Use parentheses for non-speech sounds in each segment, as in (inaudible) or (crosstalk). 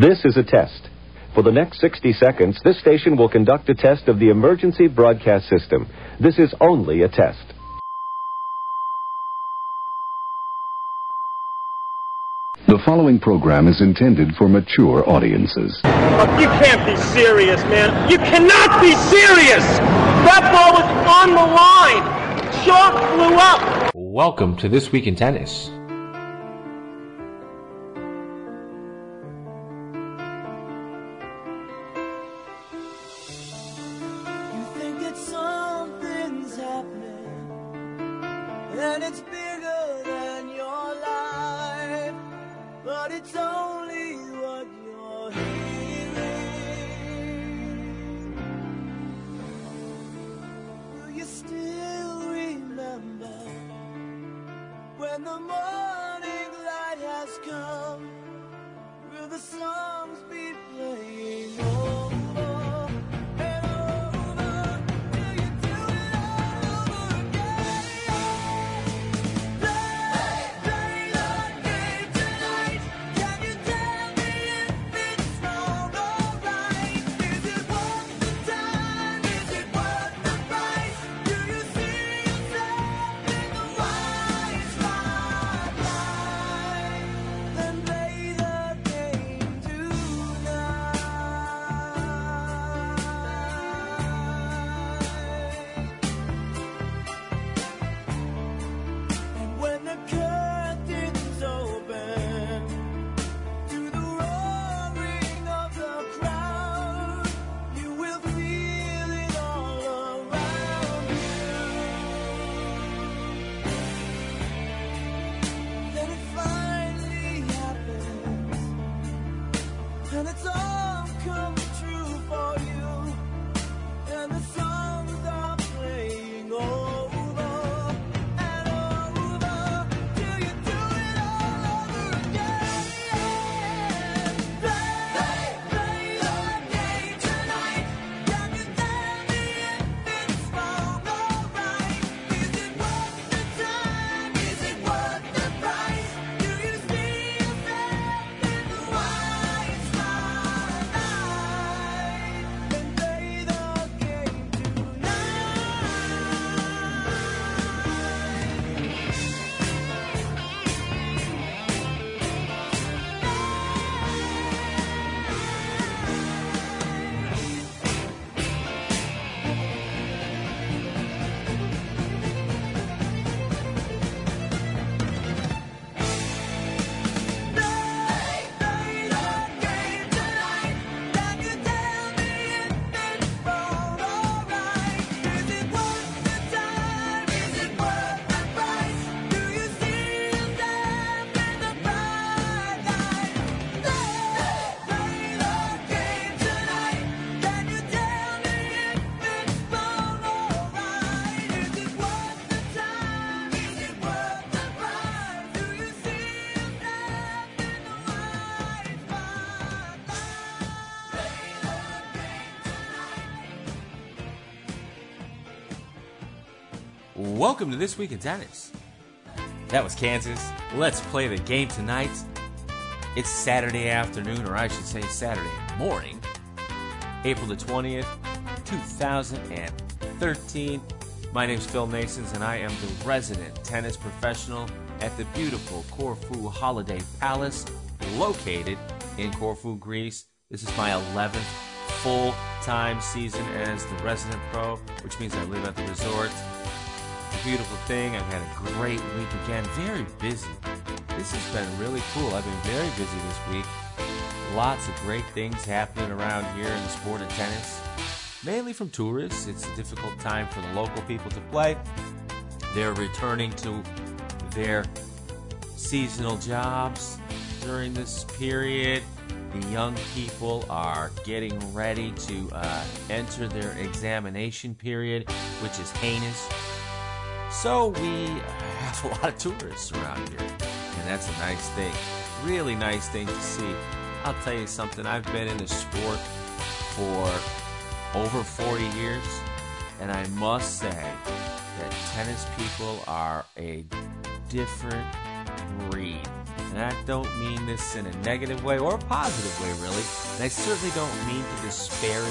This is a test. For the next 60 seconds, this station will conduct a test of the emergency broadcast system. This is only a test. The following program is intended for mature audiences. Look, you can't be serious, man. You cannot be serious! That ball was on the line! Chalk flew up! Welcome to This Week in Tennis. Welcome to This Week in Tennis. That was Kansas. Let's play the game tonight. It's Saturday afternoon, or I should say Saturday morning, April the 20th, 2013. My name's Phil Nasons, and I am the resident tennis professional at the beautiful Corfu Holiday Palace, located in Corfu, Greece. This is my 11th full time season as the resident pro, which means I live at the resort. Beautiful thing. I've had a great week again. Very busy. This has been really cool. I've been very busy this week. Lots of great things happening around here in the sport of tennis. Mainly from tourists. It's a difficult time for the local people to play. They're returning to their seasonal jobs during this period. The young people are getting ready to uh, enter their examination period, which is heinous. So we have (laughs) a lot of tourists around here, and that's a nice thing. Really nice thing to see. I'll tell you something. I've been in the sport for over 40 years, and I must say that tennis people are a different breed And I don't mean this in a negative way or a positive way, really. And I certainly don't mean to disparage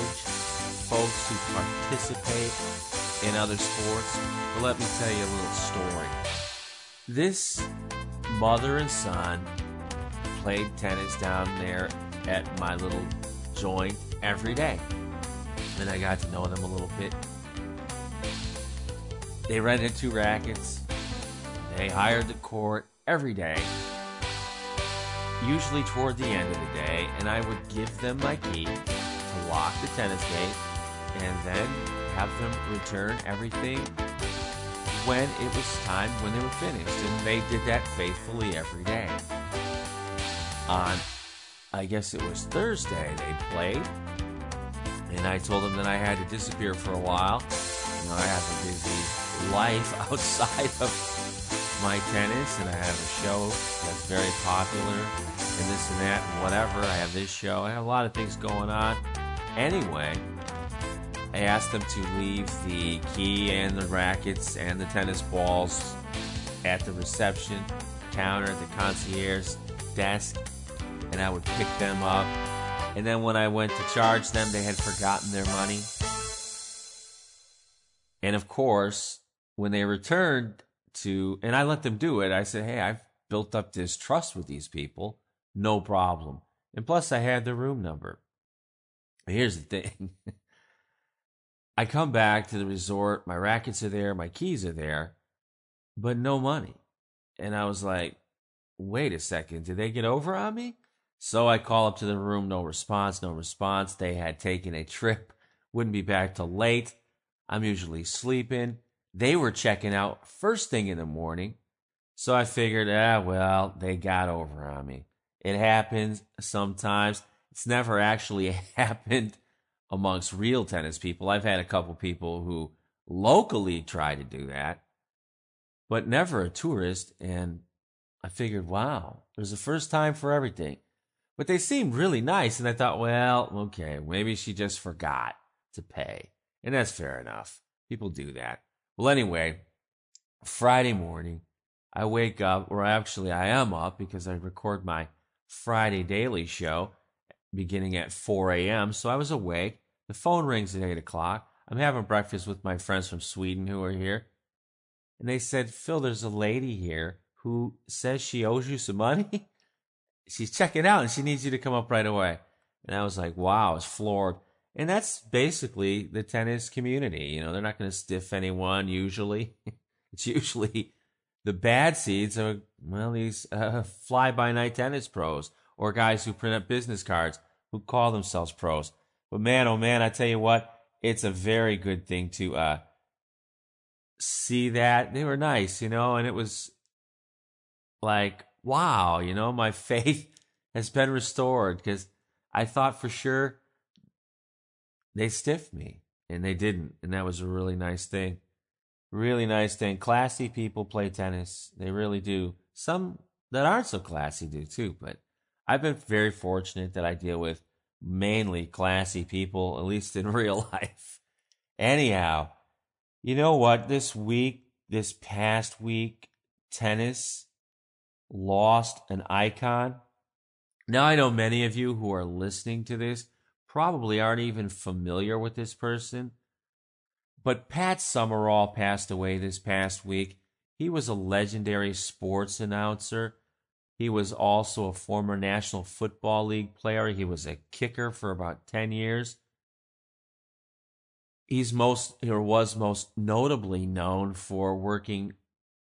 folks who participate in other sports. But let me tell you a little story. This mother and son played tennis down there at my little joint every day. And I got to know them a little bit. They rented two rackets. They hired the court every day, usually toward the end of the day, and I would give them my key to lock the tennis gate and then have them return everything when it was time when they were finished. And they did that faithfully every day. On, I guess it was Thursday, they played. And I told them that I had to disappear for a while. You know, I have a busy life (laughs) outside of my tennis, and I have a show that's very popular, and this and that, and whatever. I have this show. I have a lot of things going on. Anyway, I asked them to leave the key and the rackets and the tennis balls at the reception counter, at the concierge desk, and I would pick them up. And then when I went to charge them, they had forgotten their money. And of course, when they returned to, and I let them do it, I said, Hey, I've built up this trust with these people. No problem. And plus, I had their room number. Here's the thing (laughs) I come back to the resort, my rackets are there, my keys are there, but no money. And I was like, wait a second, did they get over on me? So I call up to the room, no response, no response. They had taken a trip, wouldn't be back till late. I'm usually sleeping. They were checking out first thing in the morning. So I figured, ah, well, they got over on me. It happens sometimes. It's never actually (laughs) happened amongst real tennis people. I've had a couple people who locally try to do that, but never a tourist. And I figured, wow, there's a first time for everything. But they seemed really nice. And I thought, well, okay, maybe she just forgot to pay. And that's fair enough. People do that. Well, anyway, Friday morning, I wake up, or actually I am up because I record my Friday daily show beginning at 4 a.m. So I was awake. The phone rings at 8 o'clock. I'm having breakfast with my friends from Sweden who are here. And they said, Phil, there's a lady here who says she owes you some money. (laughs) She's checking out and she needs you to come up right away. And I was like, wow, I was floored. And that's basically the tennis community. You know, they're not going to stiff anyone usually. (laughs) it's usually the bad seeds are, well, these uh, fly by night tennis pros or guys who print up business cards who call themselves pros. But man, oh man, I tell you what, it's a very good thing to uh, see that. They were nice, you know, and it was like, wow, you know, my (laughs) faith has been restored because I thought for sure they stiffed me and they didn't. And that was a really nice thing. Really nice thing. Classy people play tennis. They really do. Some that aren't so classy do too, but I've been very fortunate that I deal with mainly classy people, at least in (laughs) real life. Anyhow, you know what? This week, this past week, tennis lost an icon. Now, I know many of you who are listening to this probably aren't even familiar with this person, but Pat Summerall passed away this past week. He was a legendary sports announcer. He was also a former National Football League player. He was a kicker for about 10 years. He's most, or was most notably known for working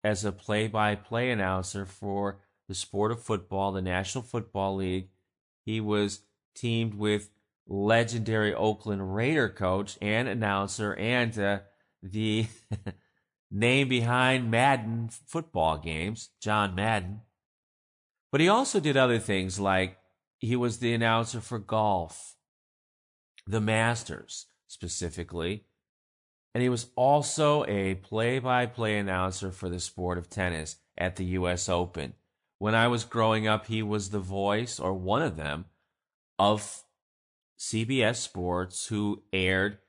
as a play by play announcer for the sport of football, the National Football League. He was teamed with legendary Oakland Raider coach and announcer and uh, the (laughs) name behind Madden football games, John Madden. But he also did other things like he was the announcer for golf, the Masters specifically, and he was also a play by play announcer for the sport of tennis at the U.S. Open. When I was growing up, he was the voice, or one of them, of CBS Sports, who aired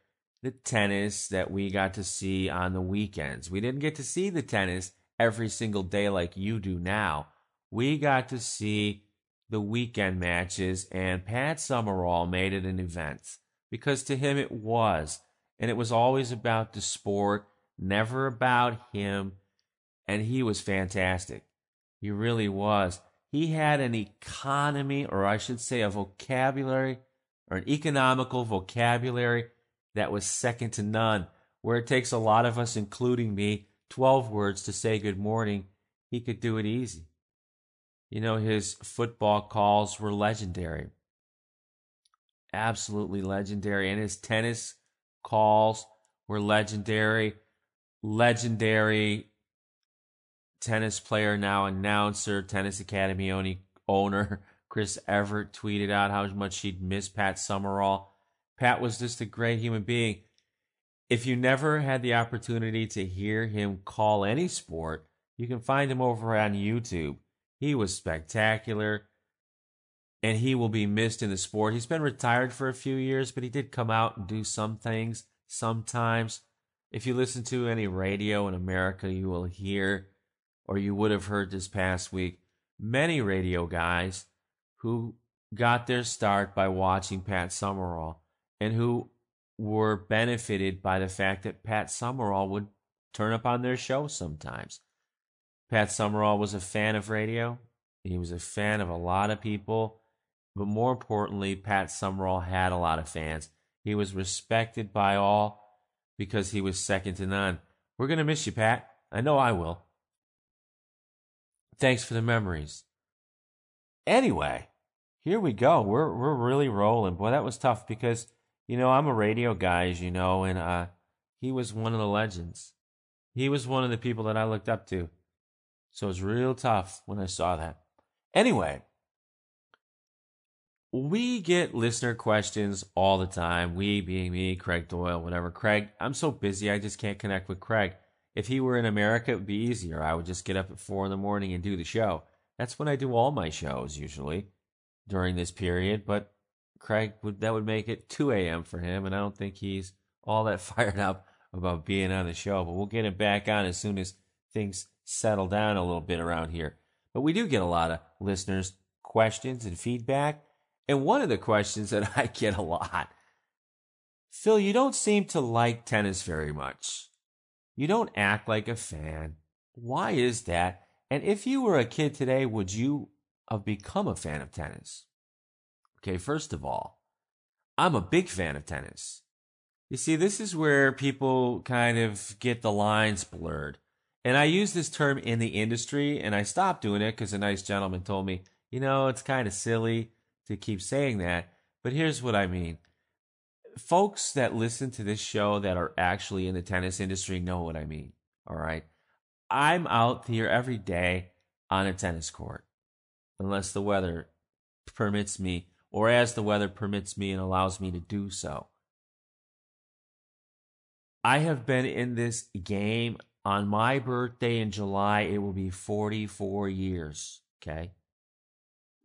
the tennis that we got to see on the weekends. We didn't get to see the tennis every single day like you do now we got to see the weekend matches, and Pat Summerall made it an event because to him it was. And it was always about the sport, never about him. And he was fantastic. He really was. He had an economy, or I should say, a vocabulary, or an economical vocabulary that was second to none. Where it takes a lot of us, including me, 12 words to say good morning, he could do it easy. You know, his football calls were legendary. Absolutely legendary. And his tennis calls were legendary. Legendary tennis player, now announcer, Tennis Academy owner, (laughs) Chris Evert tweeted out how much he'd miss Pat Summerall. Pat was just a great human being. If you never had the opportunity to hear him call any sport, you can find him over on YouTube. He was spectacular and he will be missed in the sport. He's been retired for a few years, but he did come out and do some things sometimes. If you listen to any radio in America, you will hear, or you would have heard this past week, many radio guys who got their start by watching Pat Summerall and who were benefited by the fact that Pat Summerall would turn up on their show sometimes. Pat Summerall was a fan of radio. He was a fan of a lot of people. But more importantly, Pat Summerall had a lot of fans. He was respected by all because he was second to none. We're going to miss you, Pat. I know I will. Thanks for the memories. Anyway, here we go. We're we're really rolling. Boy, that was tough because you know I'm a radio guy, as you know, and uh, he was one of the legends. He was one of the people that I looked up to. So it was real tough when I saw that. Anyway, we get listener questions all the time. We being me, Craig Doyle, whatever. Craig, I'm so busy, I just can't connect with Craig. If he were in America, it would be easier. I would just get up at four in the morning and do the show. That's when I do all my shows usually during this period. But Craig would that would make it 2 a.m. for him, and I don't think he's all that (laughs) fired up about being on the show. But we'll get him back on as soon as things settle down a little bit around here. But we do get a lot of listeners' questions and feedback. And one of the questions that (laughs) I get a lot Phil, you don't seem to like tennis very much. You don't act like a fan. Why is that? And if you were a kid today, would you have become a fan of tennis? Okay, first of all, I'm a big fan of tennis. You see, this is where people kind of get the lines blurred. And I use this term in the industry, and I stopped doing it because a nice gentleman told me, you know, it's kind of silly to keep saying that. But here's what I mean folks that listen to this show that are actually in the tennis industry know what I mean. All right. I'm out here every day on a tennis court, unless the weather permits me, or as the weather permits me and allows me to do so. I have been in this game on my birthday in July. It will be 44 years. Okay.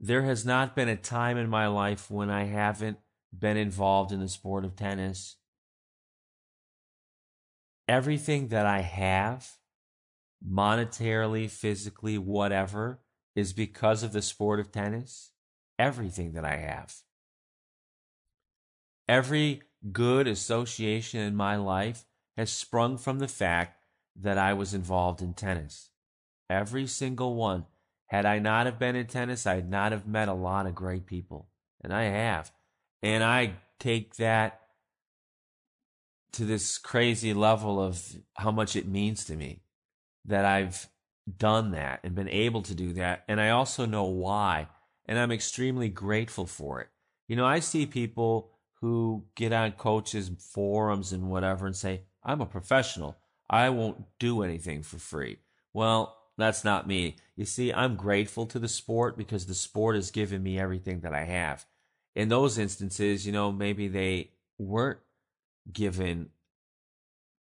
There has not been a time in my life when I haven't been involved in the sport of tennis. Everything that I have, monetarily, physically, whatever, is because of the sport of tennis. Everything that I have. Every good association in my life has sprung from the fact that I was involved in tennis. Every single one. Had I not have been in tennis, I'd not have met a lot of great people. And I have. And I take that to this crazy level of how much it means to me that I've done that and been able to do that. And I also know why. And I'm extremely grateful for it. You know, I see people who get on coaches' forums and whatever and say, I'm a professional. I won't do anything for free. Well, that's not me. You see, I'm grateful to the sport because the sport has given me everything that I have. In those instances, you know, maybe they weren't given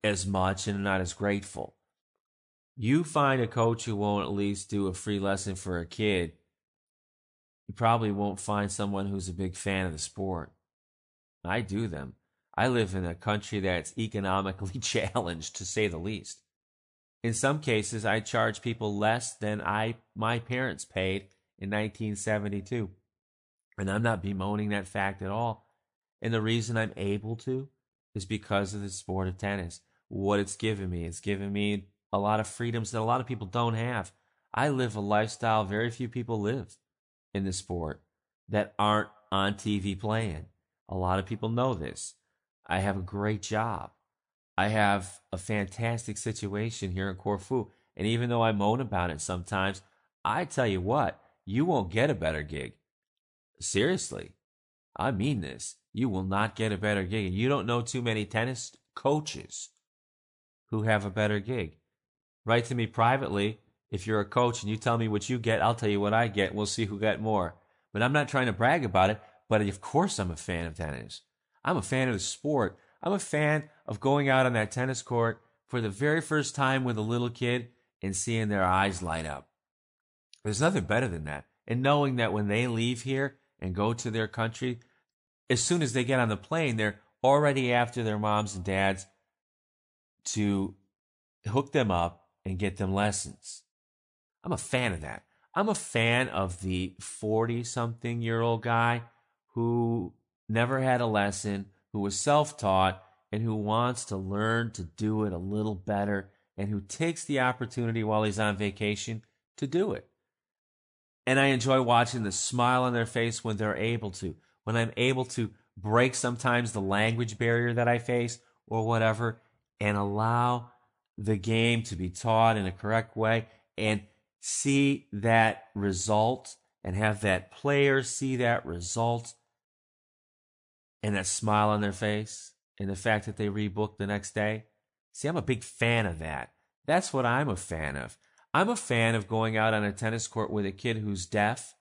as much and not as grateful. You find a coach who won't at least do a free lesson for a kid, you probably won't find someone who's a big fan of the sport. I do them. I live in a country that's economically (laughs) challenged, to say the least. in some cases, I charge people less than I my parents paid in 1972. And I'm not bemoaning that fact at all. And the reason I'm able to is because of the sport of tennis. What it's given me. It's given me a lot of freedoms that a lot of people don't have. I live a lifestyle very few people live in the sport that aren't on TV playing. A lot of people know this. I have a great job. I have a fantastic situation here in Corfu. And even though I moan about it sometimes, I tell you what, you won't get a better gig. Seriously. I mean this. You will not get a better gig. And you don't know too many tennis coaches who have a better gig. Write to me privately. If you're a coach and you tell me what you get, I'll tell you what I get. We'll see who got more. But I'm not trying to brag about it, but of course I'm a fan of tennis. I'm a fan of the sport. I'm a fan of going out on that tennis court for the very first time with a little kid and seeing their eyes light up. There's nothing better than that. And knowing that when they leave here and go to their country, as soon as they get on the plane, they're already after their moms and dads to hook them up and get them lessons. I'm a fan of that. I'm a fan of the 40 something year old guy who never had a lesson, who was self taught, and who wants to learn to do it a little better, and who takes the opportunity while he's on vacation to do it. And I enjoy watching the smile on their face when they're able to, when I'm able to break sometimes the language barrier that I face or whatever, and allow the game to be taught in a correct way and see that result and have that player see that result and that smile on their face and the fact that they rebook the next day. See, I'm a big fan of that. That's what I'm a fan of. I'm a fan of going out on a tennis court with a kid who's deaf,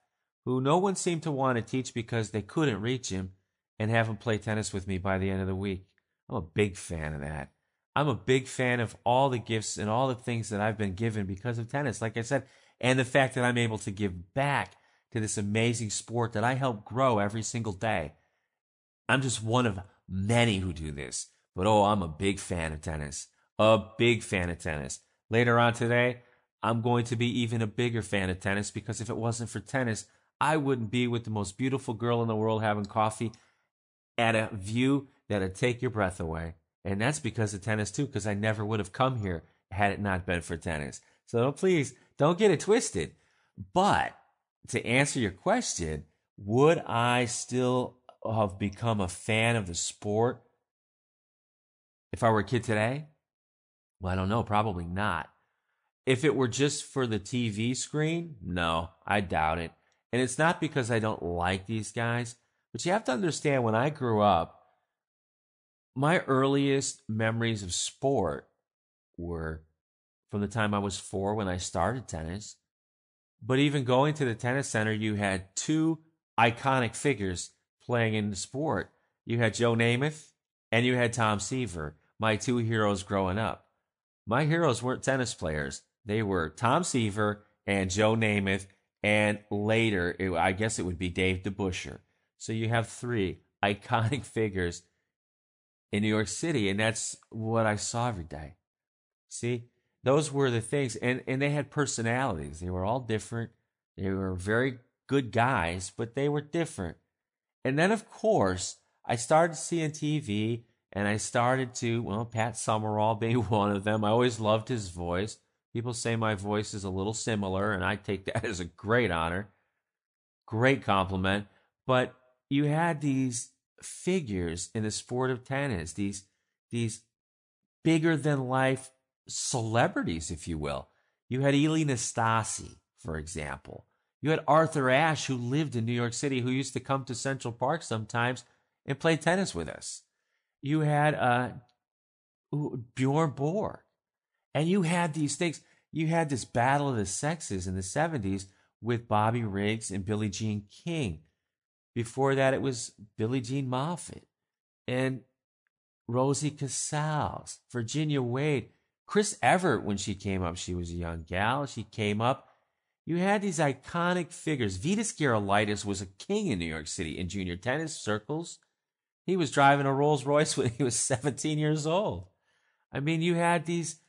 who no one seemed to want to teach because they couldn't reach him, and have him play tennis with me by the end of the week. I'm a big fan of that. I'm a big fan of all the gifts and all the things that I've been given because of tennis, like I said, and the fact that I'm able to give back to this amazing sport that I help grow every single day. I'm just one of many who do this. But oh, I'm a big fan of tennis. A big fan of tennis. Later on today, I'm going to be even a bigger fan of tennis because if it wasn't for tennis, I wouldn't be with the most beautiful girl in the world having coffee at a view that'd take your breath away. And that's because of tennis too, because I never would have come here had it not been for tennis. So please don't get it twisted. But to answer your question, would I still have become a fan of the sport if I were a kid today? Well, I don't know. Probably not. If it were just for the TV screen, no, I doubt it. And it's not because I don't like these guys, but you have to understand when I grew up, my earliest memories of sport were from the time I was four when I started tennis. But even going to the tennis center, you had two iconic figures playing in the sport. You had Joe Namath and you had Tom Seaver, my two heroes growing up. My heroes weren't tennis players. They were Tom Seaver and Joe Namath, and later, it, I guess it would be Dave DeBusschere. So you have three iconic (laughs) figures in New York City, and that's what I saw every day. See, those were the things, and and they had personalities. They were all different. They were very good guys, but they were different. And then, of course, I started seeing TV, and I started to well, Pat Summerall being (laughs) one of them. I always loved his voice. People say my voice is a little similar, and I take that (laughs) as a great honor, great compliment. But you had these figures in the sport of tennis, these these bigger than life celebrities, if you will. You had Ilie Nastase, for example. You had Arthur Ashe, who lived in New York City, who used to come to Central Park sometimes and play tennis with us. You had uh, Bjorn Borg. And you had these things. You had this battle of the sexes in the 70s with Bobby Riggs and Billie Jean King. Before that, it was Billie Jean Moffitt and Rosie Casals, Virginia Wade, Chris Evert. When she came up, she was a young gal. She came up. You had these iconic figures. Vitas Gerulaitis was a king in New York City in junior tennis circles. He was driving a Rolls Royce when he was (laughs) 17 years old. I mean, you had these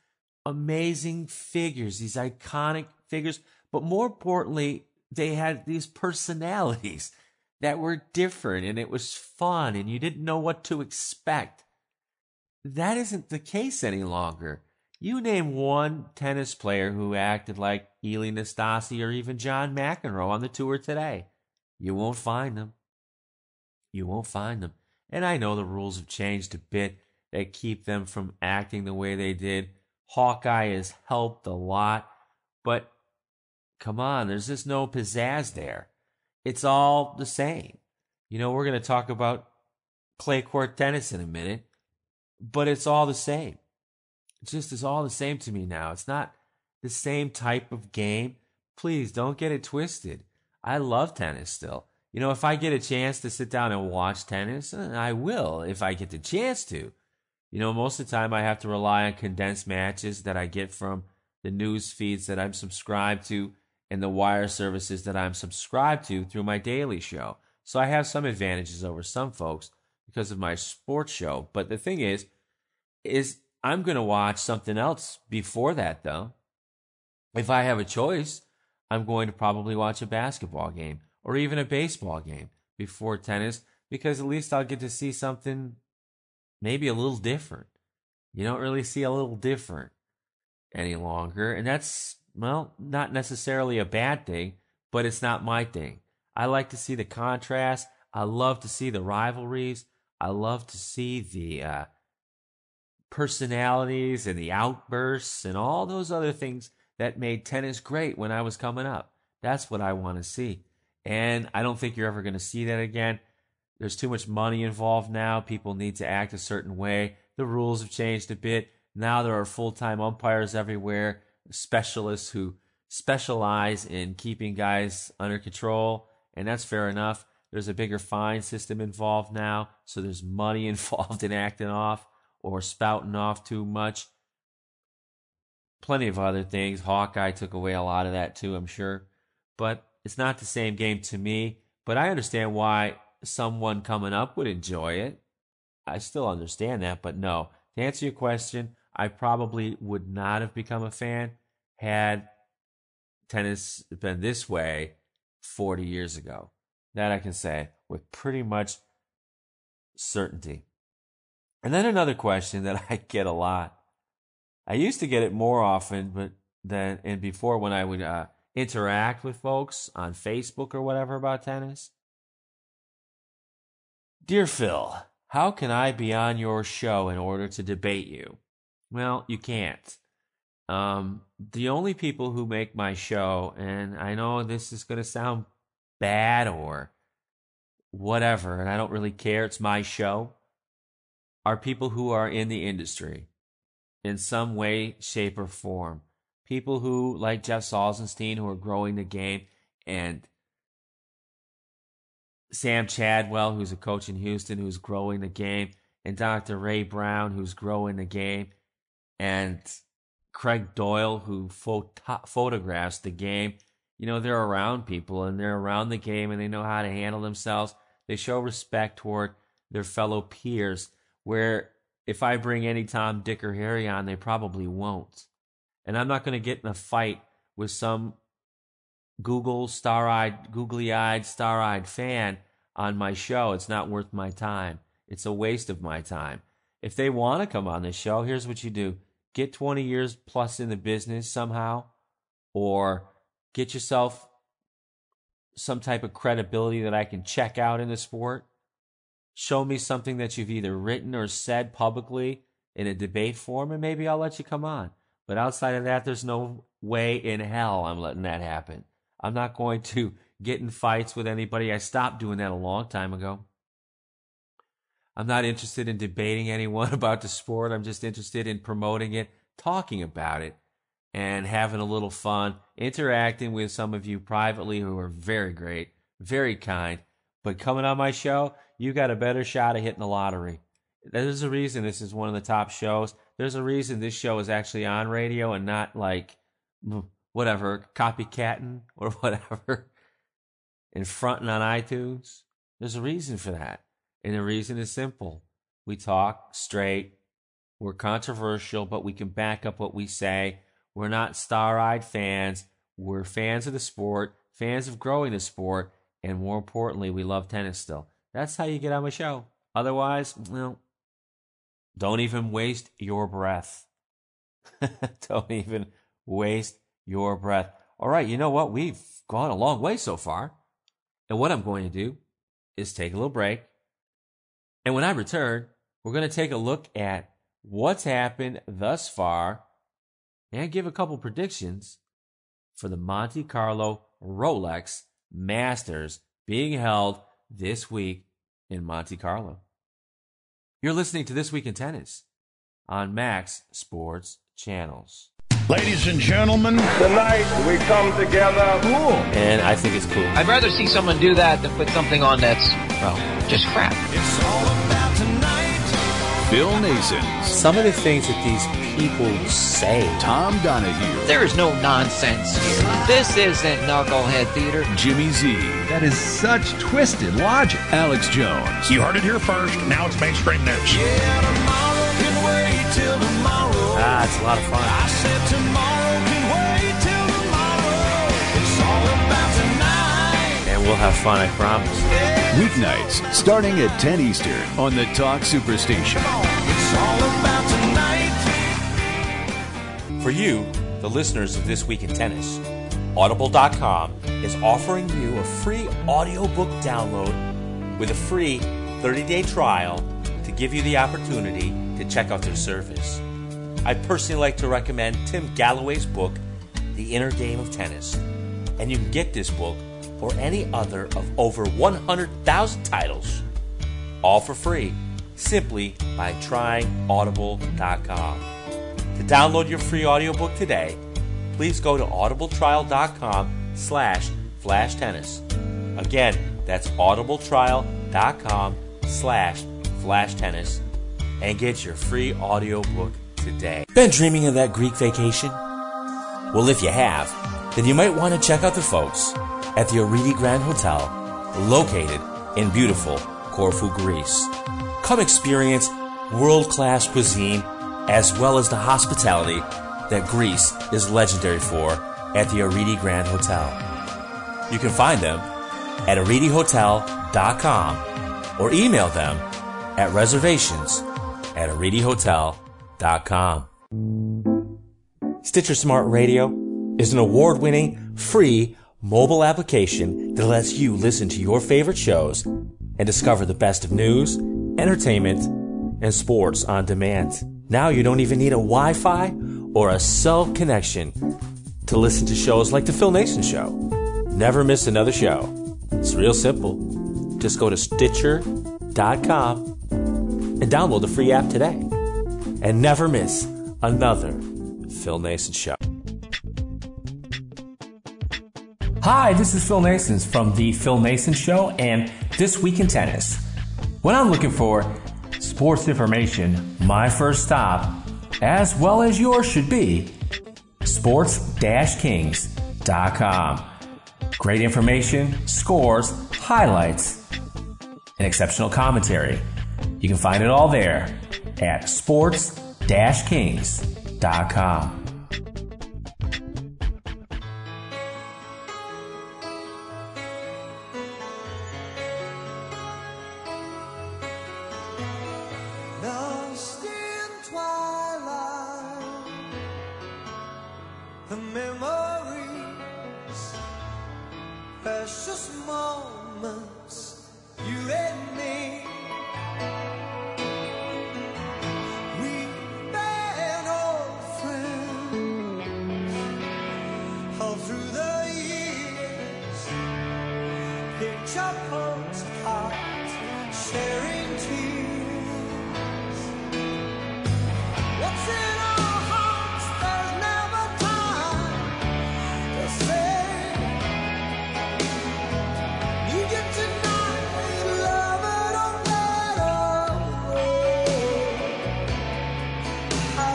amazing figures, these iconic figures, but more importantly, they had these personalities that were different and it was fun and you didn't know what to expect. That isn't the case any longer. You name one tennis player who acted like Ilie Nastase or even John McEnroe on the tour today. You won't find them. You won't find them. And I know the rules have changed a bit that keep them from acting the way they did. Hawkeye has helped a lot, but come on, there's just no pizzazz there. It's all the same. You know, we're going to talk about clay court tennis in a minute, but it's all the same. Just is all the same to me now. It's not the same type of game. Please don't get it twisted. I love tennis still. You know, if I get a chance to sit down and watch tennis, eh, I will if I get the chance to. You know, most of the time I have to rely on condensed matches that I get from the news feeds that I'm subscribed to and the wire services that I'm subscribed to through my daily show. So I have some advantages over some folks because of my sports show. But the thing is, is I'm going to watch something else before that though. If I have a choice, I'm going to probably watch a basketball game or even a baseball game before tennis because at least I'll get to see something maybe a little different. You don't really see a little different any longer. And that's, well, not necessarily a bad thing, but it's not my thing. I like to see the contrast. I love to see the rivalries. I love to see the uh, personalities and the outbursts and all those other things that made tennis great when I was coming up. That's what I want to see. And I don't think you're ever going to see that again. There's too much money involved now. People need to act a certain way. The rules have changed a bit. Now there are full time umpires everywhere, specialists who specialize in keeping guys under control. And that's fair enough. There's a bigger fine system involved now. So there's money (laughs) involved in acting off or spouting off too much. Plenty of other things. Hawkeye took away a lot of that too, I'm sure. But it's not the same game to me. But I understand why someone coming up would enjoy it. I still understand that, but no. To answer your question, I probably would not have become a fan had tennis been this way 40 years ago. That I can say with pretty much certainty. And then another question that I get a lot. I used to get it more often, but then and before when I would uh, interact with folks on Facebook or whatever about tennis. Dear Phil, how can I be on your show in order to debate you? Well, you can't. Um, the only people who make my show, and I know this is going to sound bad or whatever, and I don't really care, it's my show, are people who are in the industry in some way, shape, or form. People who, like Jeff Salzenstein, who are growing the game, and Sam Chadwell, who's a coach in Houston, who's growing the game, and Dr. Ray Brown, who's growing the game, and Craig Doyle, who photo- photographs the game. You know, they're around people and they're around the game and they know how to handle themselves. They show respect toward their fellow peers, where if I bring any Tom, Dick, or Harry on, they probably won't. And I'm not going to get in a fight with some Google star-eyed, googly-eyed, star-eyed fan on my show. It's not worth my time. It's a waste of my time. If they want to come on this show, here's what you do. Get 20 years plus in the business somehow or get yourself some type of credibility that I can check out in the sport. Show me something that you've either written or said publicly in a debate form and maybe I'll let you come on. But outside of that, there's no way in hell I'm letting that happen. I'm not going to get in fights with anybody. I stopped doing that a long time ago. I'm not interested in debating (laughs) anyone about the sport. I'm just interested in promoting it, talking about it, and having a little fun, interacting with some of you privately who are very great, very kind. But coming on my show, you got a better shot of hitting the lottery. There's a reason this is one of the top shows. There's a reason this show is actually on radio and not like whatever, copycatting or (laughs) whatever, and fronting on iTunes. There's a reason for that. And the reason is simple. We talk straight, We're controversial, but we can back up what we say. We're not star eyed fans. We're fans of the sport, fans of growing the sport, and more importantly, we love tennis still. That's how you get on my show. Otherwise, well, don't even waste your breath. (laughs) don't even waste your breath. All right, you know what? We've gone a long way so far. And what I'm going to do is take a little break. And when I return, we're going to take a look at what's happened thus far and give a couple predictions for the Monte Carlo Rolex Masters being held this week in Monte Carlo. You're listening to This Week in Tennis on Max Sports Channels. Ladies and gentlemen, Tonight we come together. Cool. And I think it's cool. I'd rather see someone do that than put something on that's, well, just crap. it's all about tonight. Phil Nasons, Some of the things that these people say. Tom Donahue, There is no nonsense here. This isn't knucklehead theater. Jimmy Z, That is such twisted logic. Alex Jones, You heard it here first. Now it's mainstream news. Yeah, tomorrow can wait till tomorrow. Ah, it's a lot of fun. I said tomorrow can wait till tomorrow. It's all about tonight. And we'll have fun, I promise. Weeknights starting at 10 Eastern on the Talk Superstation. For you, the listeners of This Week in Tennis, Audible.com is offering you a free audiobook download with a free 30 day trial to give you the opportunity to check out their service. I personally like to recommend Tim Gallwey's book, The Inner Game of Tennis. And you can get this book or any other of over 100,000 titles, all for free, simply by trying Audible.com. To download your free audiobook today, please go to audibletrial.com slash flash tennis. Again, that's audibletrial.com slash flash tennis and get your free audiobook today. Been dreaming of that Greek vacation? Well, if you have, then you might want to check out the folks at the Oridi Grand Hotel, located in beautiful Corfu, Greece. Come experience world-class cuisine as well as the hospitality that Greece is legendary for at the Oridi Grand Hotel. You can find them at aridihotel.com or email them at reservations at aridihotel.com. Stitcher Smart Radio is an award-winning free mobile application that lets you listen to your favorite shows and discover the best of news, entertainment, and sports on demand. Now you don't even need a Wi-Fi or a cell connection to listen to shows like The Phil Nason Show. Never miss another show. It's real simple. Just go to Stitcher.com and download the free app today. And never miss another Phil Nason Show. Hi, this is Phil Nasons from The Phil Nason Show and This Week in Tennis. When I'm looking for sports information, my first stop, as well as yours should be, sports-kings.com. Great information, scores, highlights, and exceptional commentary. You can find it all there at sports-kings.com.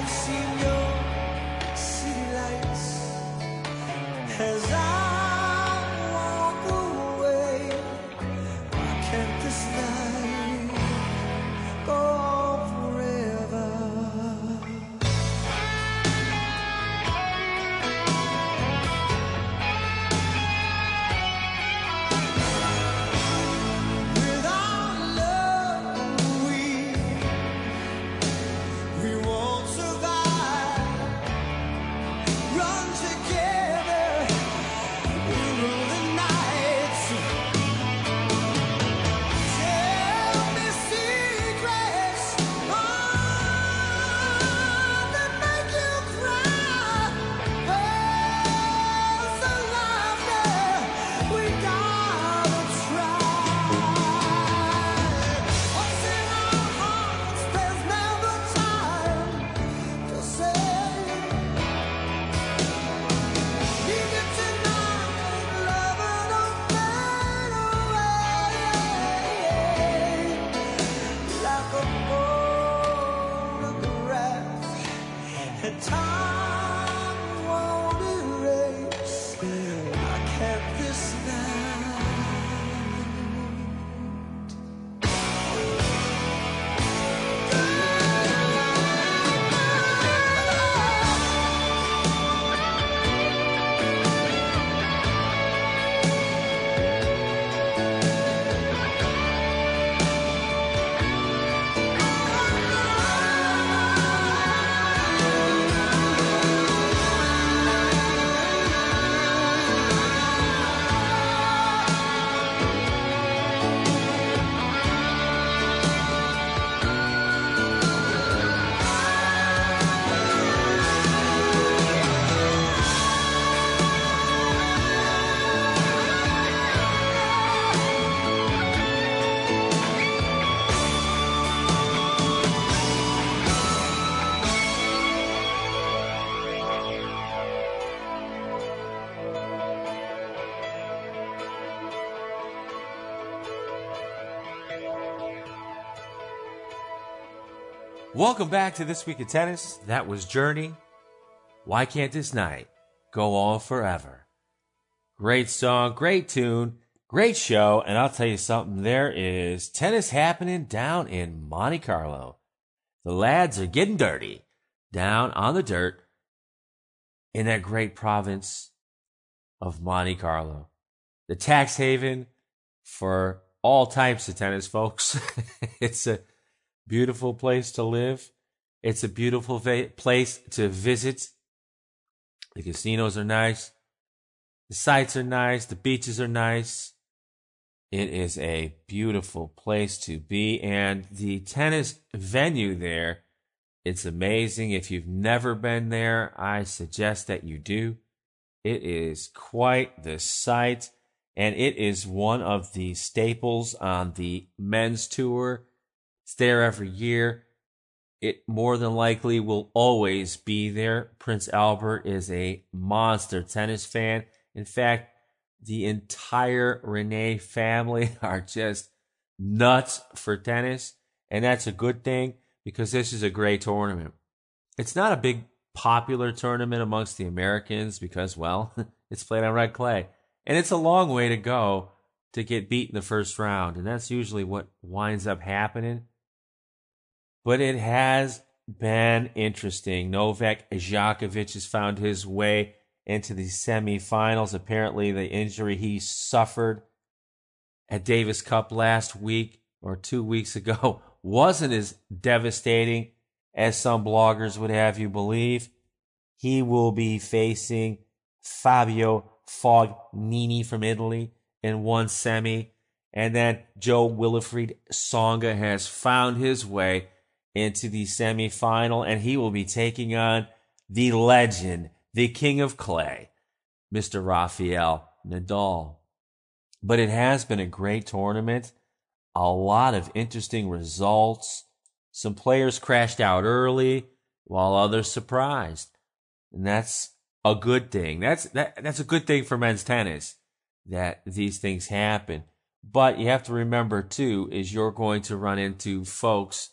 I've seen Welcome back to This Week of Tennis. That was Journey. Why Can't This Night Go On Forever? Great song, great tune, great show. And I'll tell you something, there is tennis happening down in Monte Carlo. The lads are getting dirty down on the dirt in that great province of Monte Carlo. The tax haven for all types of tennis, folks. (laughs) it's a beautiful place to live. It's a beautiful va- place to visit. The casinos are nice. The sights are nice. The beaches are nice. It is a beautiful place to be. And the tennis venue there, it's amazing. If you've never been there, I suggest that you do. It is quite the sight. And it is one of the staples on the men's tour. It's there every year. It more than likely will always be there. Prince Albert is a monster tennis fan. In fact, the entire Rainier family (laughs) are just nuts for tennis. And that's a good thing because this is a great tournament. It's not a big popular tournament amongst the Americans because, well, (laughs) it's played on red clay. And it's a long way to go to get beat in the first round. And that's usually what winds up happening. But it has been interesting. Novak Djokovic has found his way into the semifinals. Apparently, the injury he suffered at Davis Cup last week or two weeks (laughs) ago wasn't as devastating as some bloggers would have you believe. He will be facing Fabio Fognini from Italy in one semi. And then Joe Wilfried Songa has found his way into the semifinal, and he will be taking on the legend, the king of clay, Mr. Rafael Nadal. But it has been a great tournament, a lot of interesting results. Some players crashed out early, while others surprised. And that's a good thing. That's that that's a good thing for men's tennis that these things happen. But you have to remember too is you're going to run into folks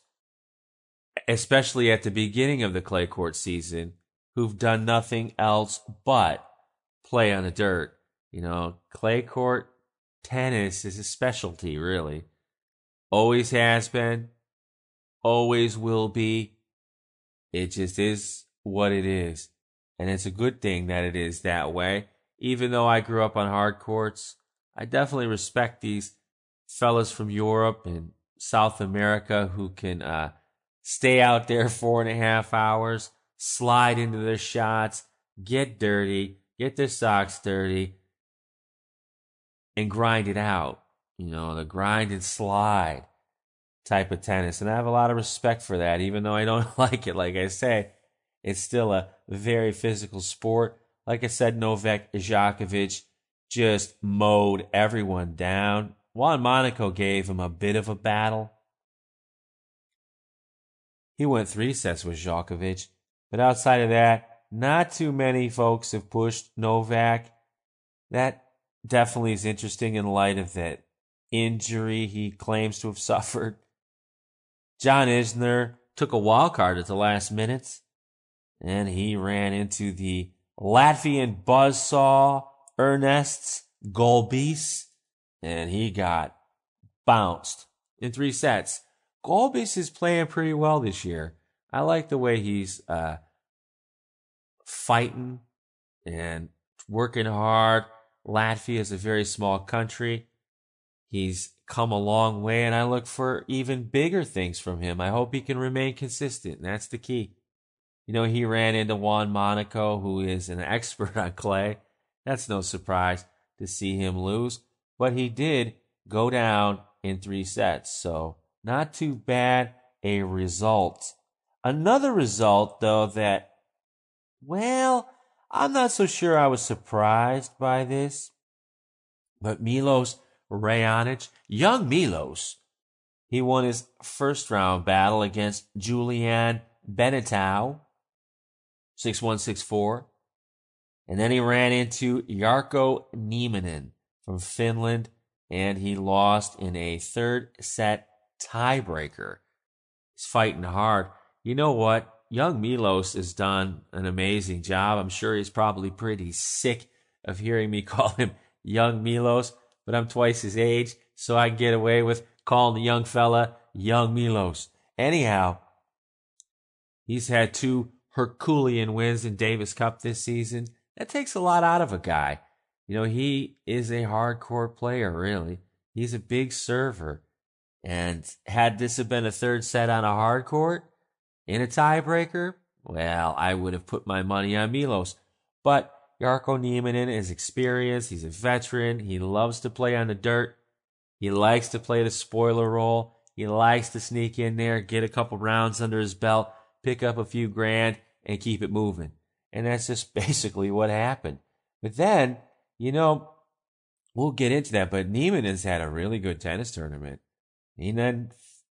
especially at the beginning of the clay court season who've done nothing else but play on the dirt. You know, clay court tennis is a specialty really. Always has been, always will be. It just is what it is. And it's a good thing that it is that way. Even though I grew up on hard courts, I definitely respect these fellas from Europe and South America who can uh, stay out there four and a half hours, slide into their shots, get dirty, get their socks dirty, and grind it out. You know, the grind and slide type of tennis. And I have a lot of respect for that, even though I don't (laughs) like it. Like I say, it's still a very physical sport. Like I said, Novak Djokovic just mowed everyone down. Juan Monaco gave him a bit of a battle. He went three sets with Djokovic, but outside of that, not too many folks have pushed Novak. That definitely is interesting in light of that injury he claims to have (laughs) suffered. John Isner took a wild card at the last minutes, and he ran into the Latvian buzzsaw Ernests Gulbis, and he got bounced in three sets. Gulbis is playing pretty well this year. I like the way he's uh, fighting and working hard. Latvia is a very small country. He's come a long way, and I look for even bigger things from him. I hope he can remain consistent. That's the key. You know, he ran into Juan Monaco, who is an (laughs) expert on clay. That's no surprise to see him lose, but he did go down in three sets. So, not too bad a result. Another result, though, that, well, I'm not so sure I was surprised by this, but Milos Raonic, young Milos, he won his first round battle against Julien Benneteau, 6164. And then he ran into Jarkko Nieminen from Finland, and he lost in a third set tiebreaker. He's fighting hard. you know what? Young Milos has done an amazing job. I'm sure he's probably pretty sick of hearing me (laughs) call him Young Milos, but I'm twice his age, so I get away with calling the young fella Young Milos. Anyhow, he's had two Herculean wins in Davis Cup this season. That takes a lot out of a guy. You know, he is a hardcore player, really. He's a big server. And had this have been a third set on a hard court in a tiebreaker, well, I would have put my money on Milos. But Jarkko Nieminen is experienced. He's a veteran. He loves to play on the dirt. He likes to play the spoiler role. He likes to sneak in there, get a couple rounds under his belt, pick up a few grand, and keep it moving. And that's just (laughs) basically what happened. But then, you know, we'll get into that, but Neiman has had a really good tennis tournament. He then,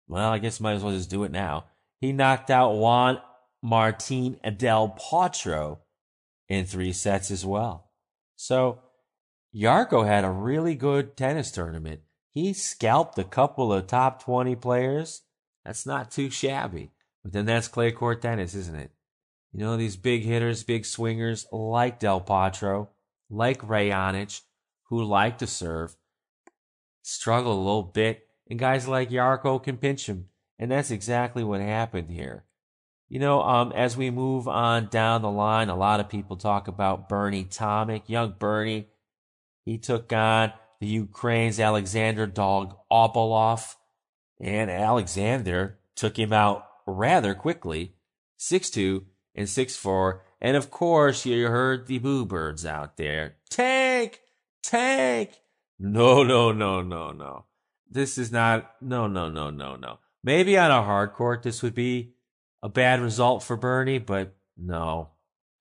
well, I guess might as well just do it now. He knocked out Juan Martin Del Potro in three sets as well. So Jarkko had a really good tennis tournament. He scalped a couple of top 20 players. That's not too shabby. But then that's clay court tennis, isn't it? You know, these big hitters, big swingers like Del Potro, like Raonic, who like to serve, struggle a little bit, and guys like Jarkko can pinch him. And that's exactly what happened here. You know, um, as we move on down the line, a lot of people talk about Bernie Tomic, young Bernie. He took on the Ukraine's Alexander Dolgopolov, and Alexander took him out rather quickly, 6-2 and 6-4. And of course, you heard the boo birds out there. Tank! Tank! No, no, no, no, no. This is not, no, no, no, no, no. Maybe on a hard court, this would be a bad result for Bernie, but no.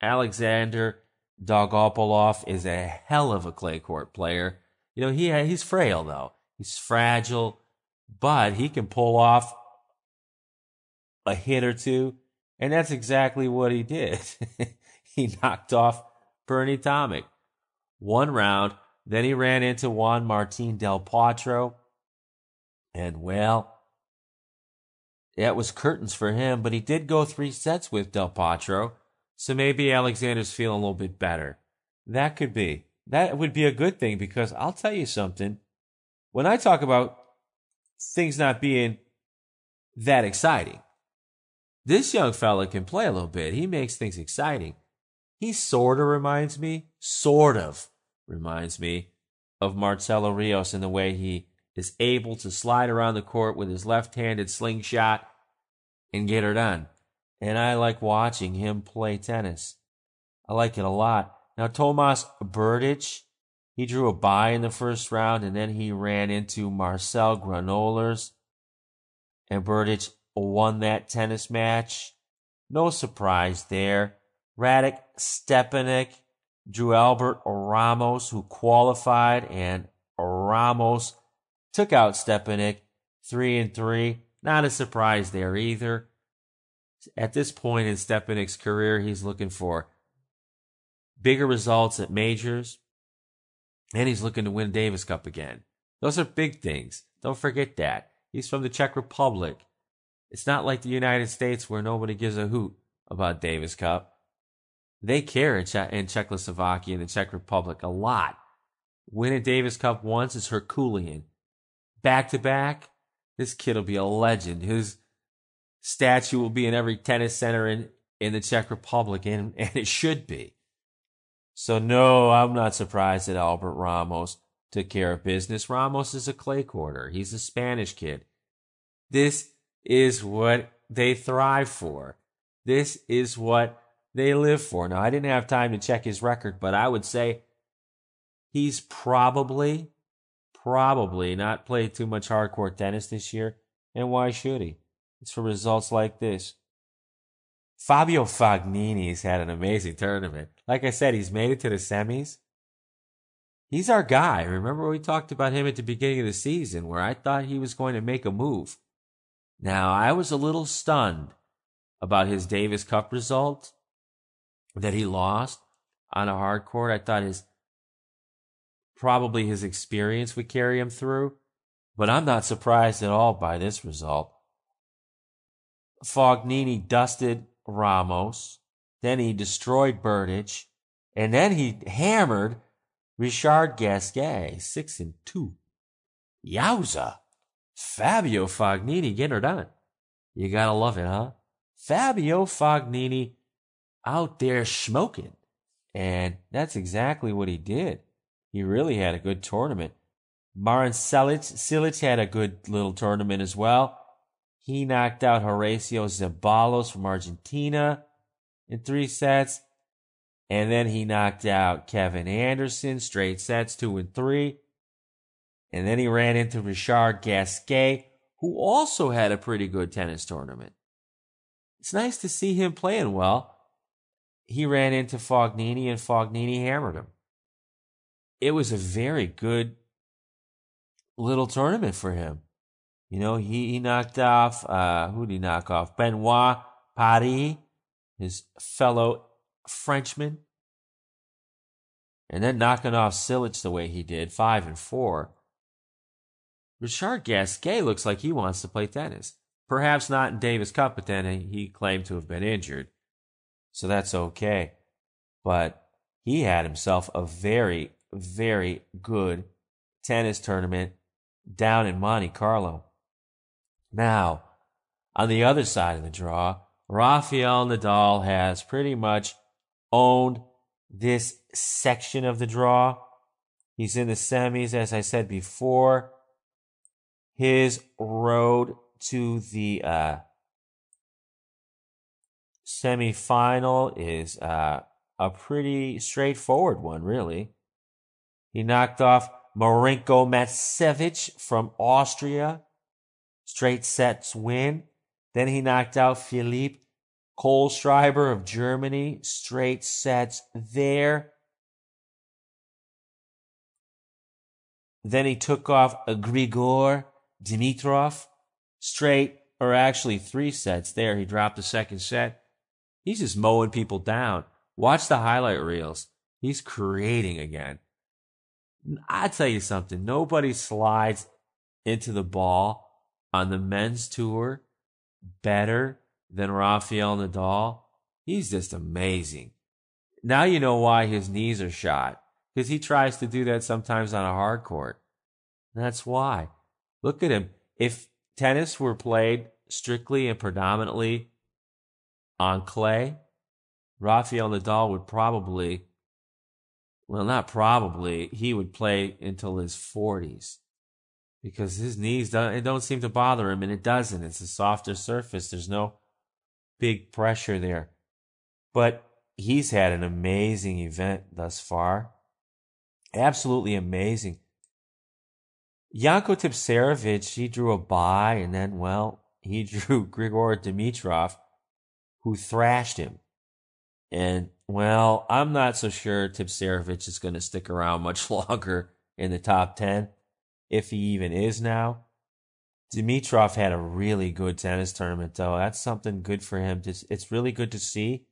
Alexander Dolgopolov is a hell of a clay court player. You know, he he's frail though. He's fragile, but he can pull off a hit or two, and that's exactly what he did. (laughs) he knocked off Bernie Tomic. One round, then he ran into Juan Martin Del Potro, and well, that was curtains for him, but he did go three sets with Del Potro, so maybe Alexander's feeling a little bit better. That could be. That would be a good thing because I'll tell you something. When I talk about things not being that exciting, this young fella can play a little bit. He makes things exciting. He sort of reminds me, sort of reminds me of Marcelo Rios in the way he is able to slide around the court with his left handed slingshot and get her done. And I like watching him play tennis. I like it a lot. Now, Tomas Berdych, he drew a bye in the first round and then he ran into Marcel Granollers. And Berdych won that tennis match. No surprise there. Radek Stepanek drew Albert Ramos, who qualified, and Ramos took out Stepanek three and three. Not a surprise there either. At this point in Stepanek's career, he's looking for bigger results at majors, and he's looking to win Davis Cup again. Those are big things. Don't forget that. He's from the Czech Republic. It's not like the United States where nobody gives a hoot about Davis Cup. They care in, che- in Czechoslovakia and the Czech Republic a lot. Winning Davis Cup once is Herculean. Back to back, this kid will be a legend. His statue will be in every tennis center in, in the Czech Republic, and, (laughs) and it should be. So, no, I'm not surprised that Albert Ramos took care of business. Ramos is a clay quarter, he's a Spanish kid. This is what they thrive for. This is what they live for. Now, I didn't have time to check his record, but I would say he's probably, probably not played too much hard court tennis this year. And why should he? It's for results like this. Fabio Fognini's had an amazing tournament. Like I said, he's made it to the semis. He's our guy. Remember we talked about him at the beginning of the season where I thought he was going to make a move. Now, I was a little stunned about his Davis Cup result that he lost on a hard court. I thought his probably his experience would carry him through, but I'm not surprised at all by this result. Fognini dusted Ramos. Then he destroyed Berdych. And then he hammered Richard Gasquet, six and two. Yowza. Fabio Fognini getting her done. You gotta love it, huh? Fabio Fognini out there smoking. And that's exactly what he did. He really had a good tournament. Marin Cilic, Cilic had a good little tournament as well. He knocked out Horacio Zeballos from Argentina in three sets. And then he knocked out Kevin Anderson, straight sets, two and three. And then he ran into Richard Gasquet, who also had a pretty good tennis tournament. It's nice to see him playing well. He ran into Fognini, and Fognini hammered him. It was a very good little tournament for him. You know, he, he knocked off, uh, who did he knock off? Benoit Paire, his fellow Frenchman. And then knocking off Cilic the way he did, five and four. Richard Gasquet looks like he wants to play tennis. Perhaps not in Davis Cup, but then he claimed to have been injured. So that's okay. But he had himself a very, very good tennis tournament down in Monte Carlo. Now, on the other side of the draw, Rafael Nadal has pretty much owned this section of the draw. He's in the semis, as I said before. His road to the uh, semifinal is uh, a pretty straightforward one, really. He knocked off Marinko Matosevic from Austria. Straight sets win. Then he knocked out Philippe Kohlschreiber of Germany. Straight sets there. Then he took off Grigor Dimitrov. Straight, or actually three sets there. He dropped the second set. He's just mowing people down. Watch the highlight reels. He's creating again. I tell you something, nobody slides into the ball on the men's tour better than Rafael Nadal. He's just amazing. Now you know why his knees are shot. Because he tries to do that sometimes on a hard court. That's why. Look at him. If tennis were played strictly and predominantly on clay, Rafael Nadal would probably, well, not probably, he would play until his 40s because his knees don't, it don't seem to bother him, and it doesn't. It's a softer surface. There's no big pressure there. But he's had an amazing event thus far. Absolutely amazing. Janko Tipsarevic, he drew a bye, and then, well, he (laughs) drew Grigor Dimitrov, who thrashed him. And, well, I'm not so sure Tipsarevic is going to stick around (laughs) much longer in the top 10, if he even is now. Dimitrov had a really good tennis tournament, though. That's something good for him. It's really good to see.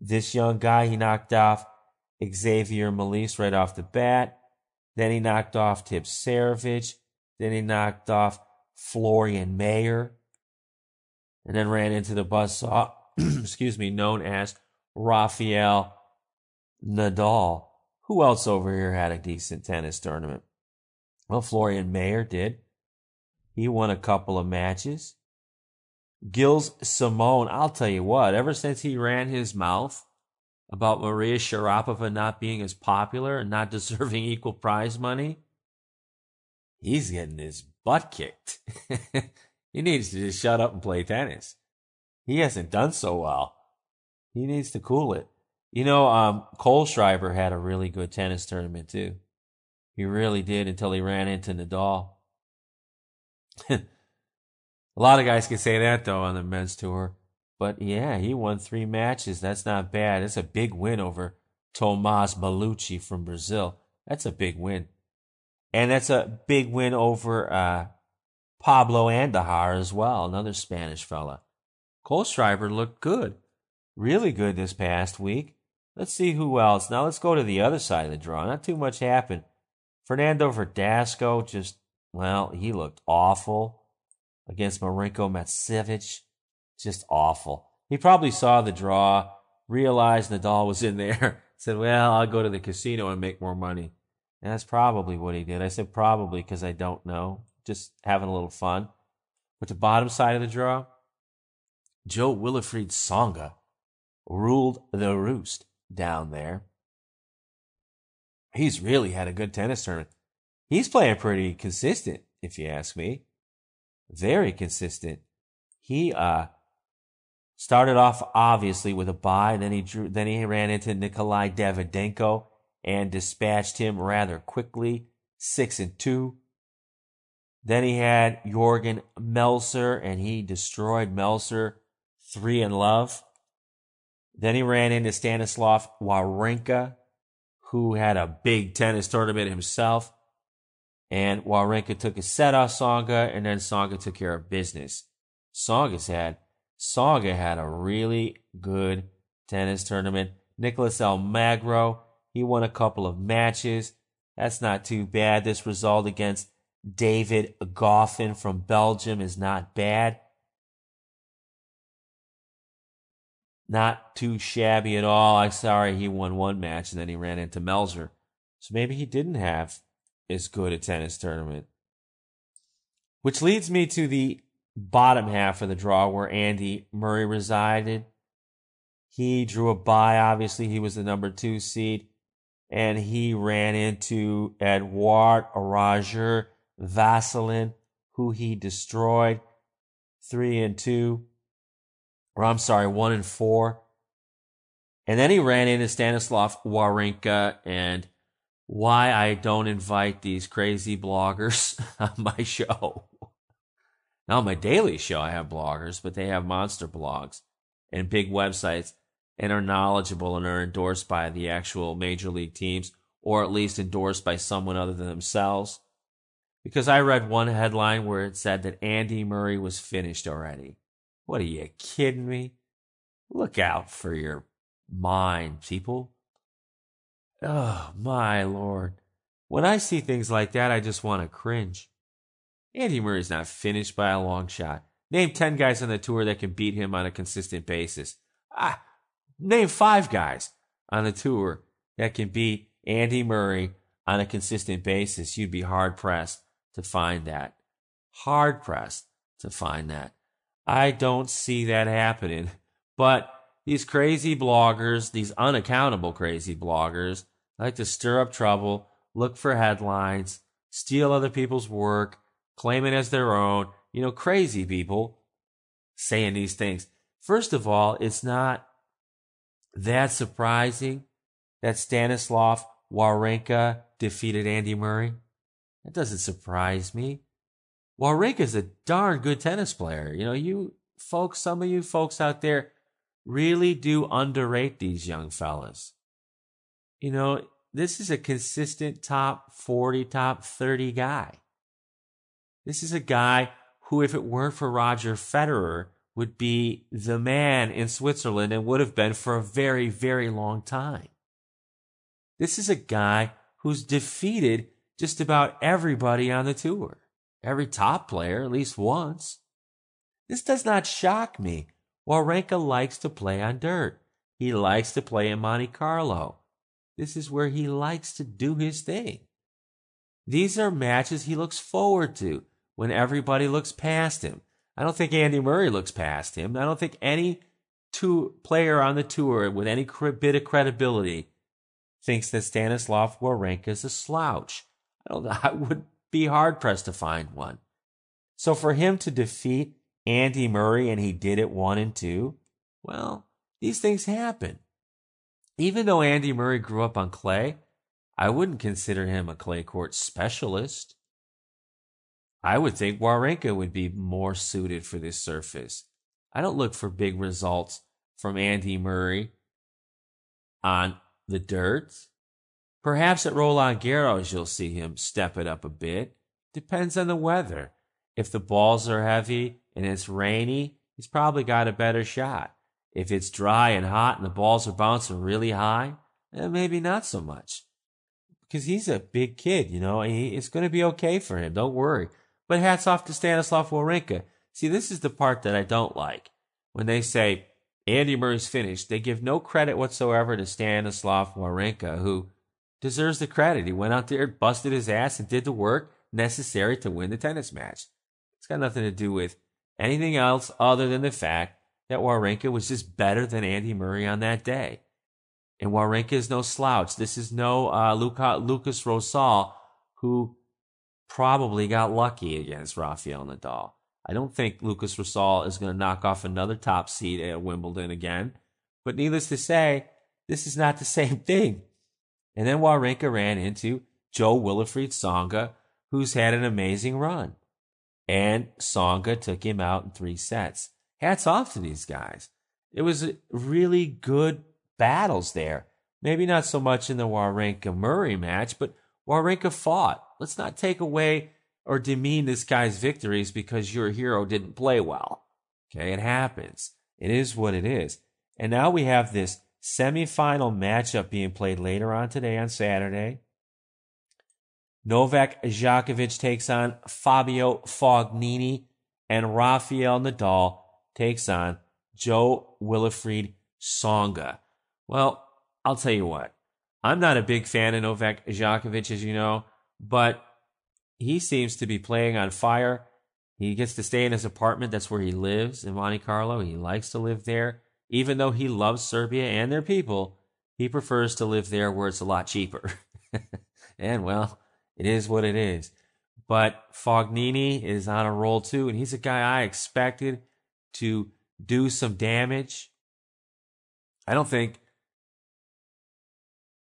This young guy, he knocked off Xavier Malisse right off the bat. Then he knocked off Tipsarevic. Then he knocked off Florian Mayer. And then ran into the buzzsaw, (coughs) excuse me, known as Rafael Nadal. Who else over here had a decent tennis tournament? Well, Florian Mayer did. He won a couple of matches. Gilles Simon, I'll tell you what, ever since he ran his mouth about Maria Sharapova not being as popular and not (laughs) deserving equal prize money, he's getting his butt kicked. (laughs) he needs to just shut up and play tennis. He hasn't done so well. He needs to cool it. You know, um, Kohlschreiber had a really good tennis tournament too. He really did until he ran into Nadal. (laughs) a lot of guys can say that though on the men's tour. But yeah, he won three matches. That's not bad. That's a big win over Thomaz Bellucci from Brazil. That's a big win. And that's a big win over uh, Pablo Andujar as well, another Spanish fella. Kohlschreiber looked good. Really good this past week. Let's see who else. Now let's go to the other side of the draw. Not too much happened. Fernando Verdasco just, well, he looked awful against Marinko Matosevic. Just awful. He probably saw the draw, realized Nadal was in there, (laughs) said, Well, I'll go to the casino and make more money. And that's probably what he did. I said probably because I don't know. Just having a little fun. But the bottom side of the draw, Jo-Wilfried Tsonga ruled the roost down there. He's really had a good tennis tournament. He's playing pretty consistent, if you ask me. Very consistent. He uh started off obviously with a bye, then he drew then he ran into Nikolay Davydenko and dispatched him rather quickly, six and two. Then he had Jürgen Melzer, and he destroyed Melzer three in love. Then he ran into Stanislav Wawrinka, who had a big tennis tournament himself. And Wawrinka took a set off Tsonga, and then Tsonga took care of business. Tsonga's had Tsonga had a really good tennis tournament. Nicolas Almagro, he won a couple of matches. That's not too bad. This result against David Goffin from Belgium is not bad. Not too shabby at all. I'm sorry he won one match and then he ran into Melzer. So maybe he didn't have as good a tennis tournament. Which leads me to the bottom half of the draw where Andy Murray resided. He drew a bye. Obviously, he was the number two seed. And he ran into Edouard Roger Vasselin, who he destroyed three and two. Or I'm sorry, one and four. And then he ran into Stanislav Wawrinka and why I don't invite these crazy bloggers (laughs) on my show. Now, my daily show, I have bloggers, but they have monster blogs and big websites and are knowledgeable and are endorsed by the actual major league teams or at least endorsed by someone other than themselves. Because I read one headline where it said that Andy Murray was finished already. What are you kidding me? Look out for your mind, people. Oh, my lord. When I see things like that, I just want to cringe. Andy Murray's not finished by a long shot. Name 10 guys on the tour that can beat him on a consistent basis. Ah, name five guys on the tour that can beat Andy Murray on a consistent basis. You'd be hard pressed to find that. Hard pressed to find that. I don't see that happening. But these crazy bloggers, these unaccountable crazy bloggers, like to stir up trouble, look for headlines, steal other people's work, claim it as their own. You know, crazy people saying these things. First of all, it's not that surprising that Stanislav Wawrinka defeated Andy Murray. That doesn't surprise me. Wawrinka's a darn good tennis player. You know, you folks, some of you folks out there really do underrate these young fellas. You know, this is a consistent top 40, top 30 guy. This is a guy who, if it weren't for Roger Federer, would be the man in Switzerland and would have been for a very, very long time. This is a guy who's defeated just about everybody on the tour, every top player at least once. This does not shock me. Wawrinka likes to play on dirt. He likes to play in Monte Carlo. This is where he likes to do his thing. These are matches he looks forward to when everybody looks past him. I don't think Andy Murray looks past him. I don't think any two player on the tour with any bit of credibility thinks that Stanislav Wawrinka is a slouch. I don't. (laughs) I would be hard pressed to find one. So for him to defeat Andy Murray and he did it one and two, well, these things happen. Even though Andy Murray grew up on clay, I wouldn't consider him a clay court specialist. I would think Wawrinka would be more suited for this surface. I don't look for big results from Andy Murray on the dirt. Perhaps at Roland Garros you'll see him step it up a bit. Depends on the weather. If the balls are heavy and it's rainy, he's probably got a better shot. If it's dry and hot and the balls are bouncing really high, eh, maybe not so much. Because he's a big kid, you know, he, it's going to be okay for him. Don't worry. But hats off to Stanislav Wawrinka. See, this is the part that I don't like. when they say Andy Murray's finished, they give no credit whatsoever to Stanislav Wawrinka, who deserves the credit. He went out there, busted his ass, and did the work necessary to win the tennis match. It's got nothing to do with anything else other than the fact that Wawrinka was just better than Andy Murray on that day. And Wawrinka is no slouch. This is no uh, Luca, Lukas Rosol, who probably got lucky against Rafael Nadal. I don't think Lukas Rosol is going to knock off another top seed at Wimbledon again. But needless to say, this is not the (laughs) same thing. And then Wawrinka ran into Jo-Wilfried Tsonga, who's had an amazing run. And Tsonga took him out in three sets. Hats off to these guys. It was really good battles there. Maybe not so much in the Wawrinka Murray match, but Wawrinka fought. Let's not take away or demean this guy's victories because your hero didn't play well. Okay, it happens. It is what it is. And now we have this semifinal matchup being played later on today on Saturday. Novak Djokovic takes on Fabio Fognini, and Rafael Nadal takes on Joe Willifried Songa. Well, I'll tell you what. I'm not a big fan of Novak Djokovic, as you know, but he seems to be playing on fire. He gets to stay in his apartment. That's where he lives in Monte Carlo. He likes to live there. Even though he loves Serbia and their people, he prefers to live there where it's a lot cheaper. (laughs) and well, it is what it is. But Fognini is on a roll too, and he's a guy I expected to do some damage. I don't think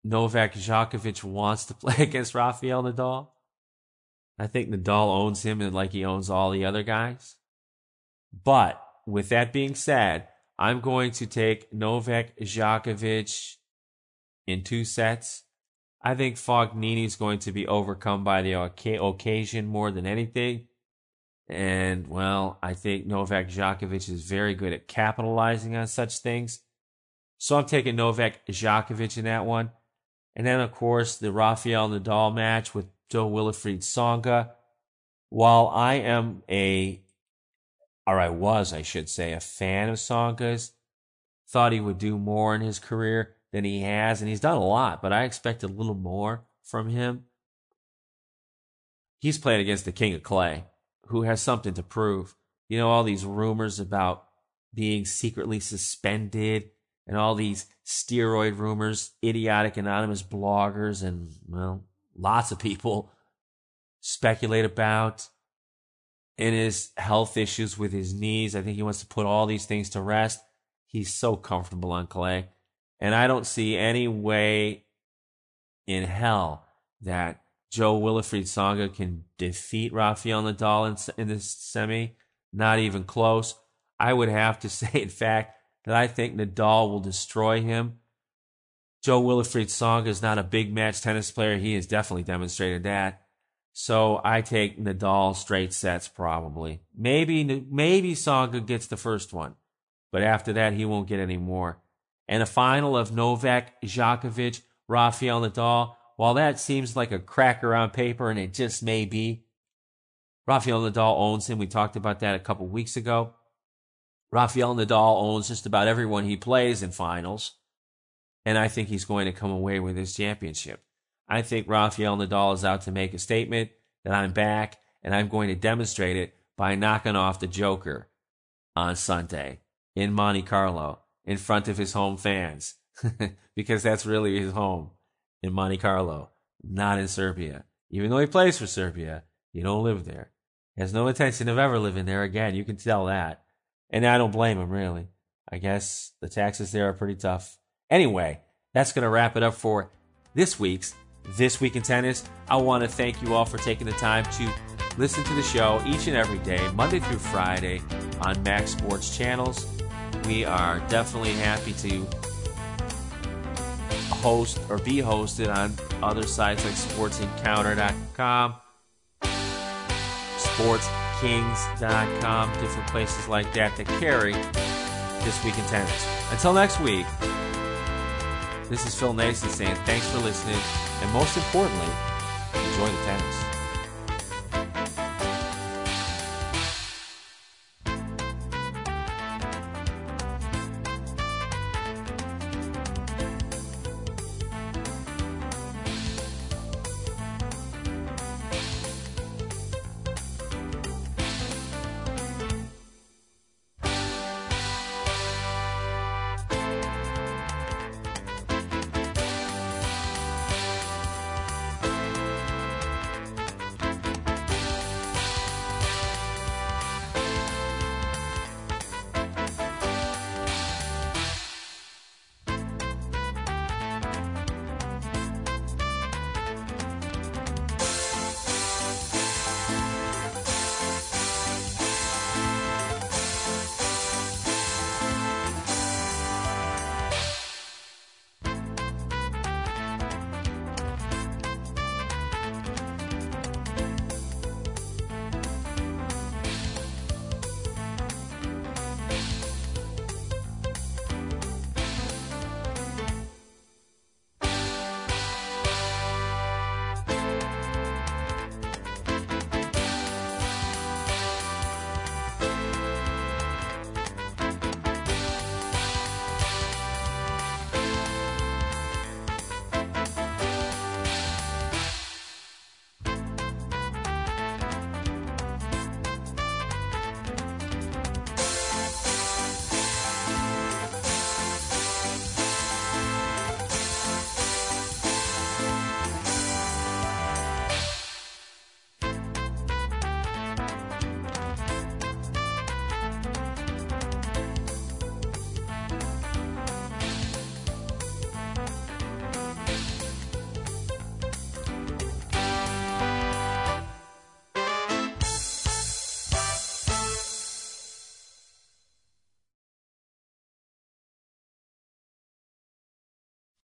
Novak Djokovic wants to (laughs) play against Rafael Nadal. I think Nadal owns him and like he owns all the other guys. But with that being said, I'm going to take Novak Djokovic in two sets. I think Fognini is going to be overcome by the occasion more than anything. And, well, I think Novak Djokovic is very good at capitalizing on such things. So I'm taking Novak Djokovic in that one. And then, of course, the Rafael Nadal match with Jo-Wilfried Tsonga. While I am a, or I was, I should say, a fan of Tsonga's, thought he would do more in his career than he has, and he's done a lot, but I expected a little more from him. He's playing against the King of Clay, who has something to prove. You know, all these rumors about being secretly suspended and all these steroid rumors, idiotic anonymous bloggers, and, well, lots of people (laughs) speculate about and his health issues with his knees. I think he wants to put all these things to rest. He's so comfortable on clay. And I don't see any way in hell that Jo-Wilfried Tsonga can defeat Rafael Nadal in, in this semi. Not even close. I would have to (laughs) say, in fact, that I think Nadal will destroy him. Jo-Wilfried Tsonga is not a big match tennis player. He has definitely demonstrated that. So I take Nadal straight sets probably. Maybe maybe Tsonga gets the first one, but after that he won't get any more. And a final of Novak Djokovic, Rafael Nadal. While that seems like a cracker on paper, and it just may be, Rafael Nadal owns him. We talked about that a couple weeks ago. Rafael Nadal owns just about everyone he plays in finals. And I think he's going to come away with his championship. I think Rafael Nadal is out to make a statement that I'm back and I'm going to demonstrate it by knocking off the Joker on Sunday in Monte Carlo in front of his home fans (laughs) because that's really his home in Monte Carlo, not in Serbia. Even though he plays for Serbia, he don't live there. He has no intention of ever living there again. You can tell that. And I don't blame him, really. I guess the taxes there are pretty tough. Anyway, that's going to wrap it up for this week's This Week in Tennis. I want to thank you all for taking the time to listen to the show each and every day, Monday through Friday, on Max Sports channels. We are definitely happy to host or be hosted on other sites like sportsencounter.com, sportskings.com, different places like that that carry This Week in Tennis. Until next week, this is Phil Nason saying thanks for listening, and most importantly, enjoy the tennis.